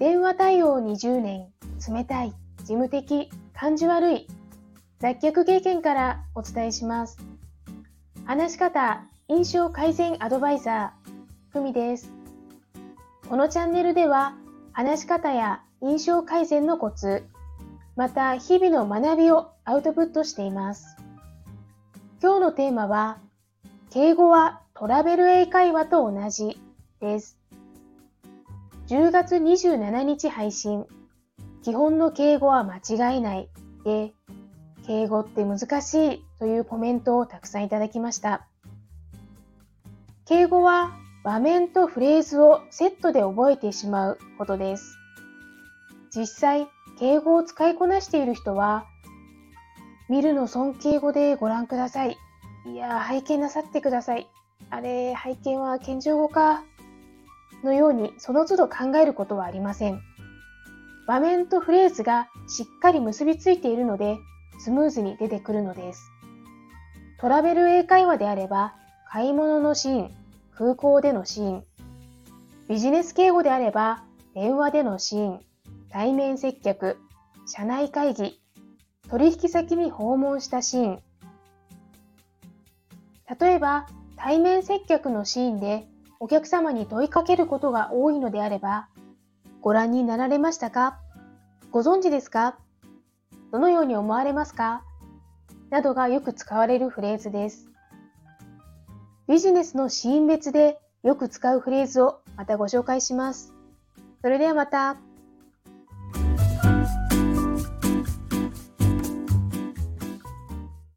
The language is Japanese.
電話対応20年、冷たい、事務的、感じ悪い、脱却経験からお伝えします。話し方、印象改善アドバイザー、ふみです。このチャンネルでは、話し方や印象改善のコツ、また日々の学びをアウトプットしています。今日のテーマは、敬語はトラベル英会話と同じです。10月27日配信、基本の敬語は間違いないで、敬語って難しいというコメントをたくさんいただきました。敬語は場面とフレーズをセットで覚えてしまうことです。実際、敬語を使いこなしている人は、見るの尊敬語でご覧ください。いや拝見なさってください。あれ、拝見は謙譲語か。のようにその都度考えることはありません。場面とフレーズがしっかり結びついているので、スムーズに出てくるのです。トラベル英会話であれば、買い物のシーン、空港でのシーン、ビジネス敬語であれば、電話でのシーン、対面接客、社内会議、取引先に訪問したシーン。例えば、対面接客のシーンでお客様に問いかけることが多いのであれば、ご覧になられましたか？ご存知ですか？どのように思われますか？などがよく使われるフレーズです。ビジネスのシーン別でよく使うフレーズをまたご紹介します。それではまた。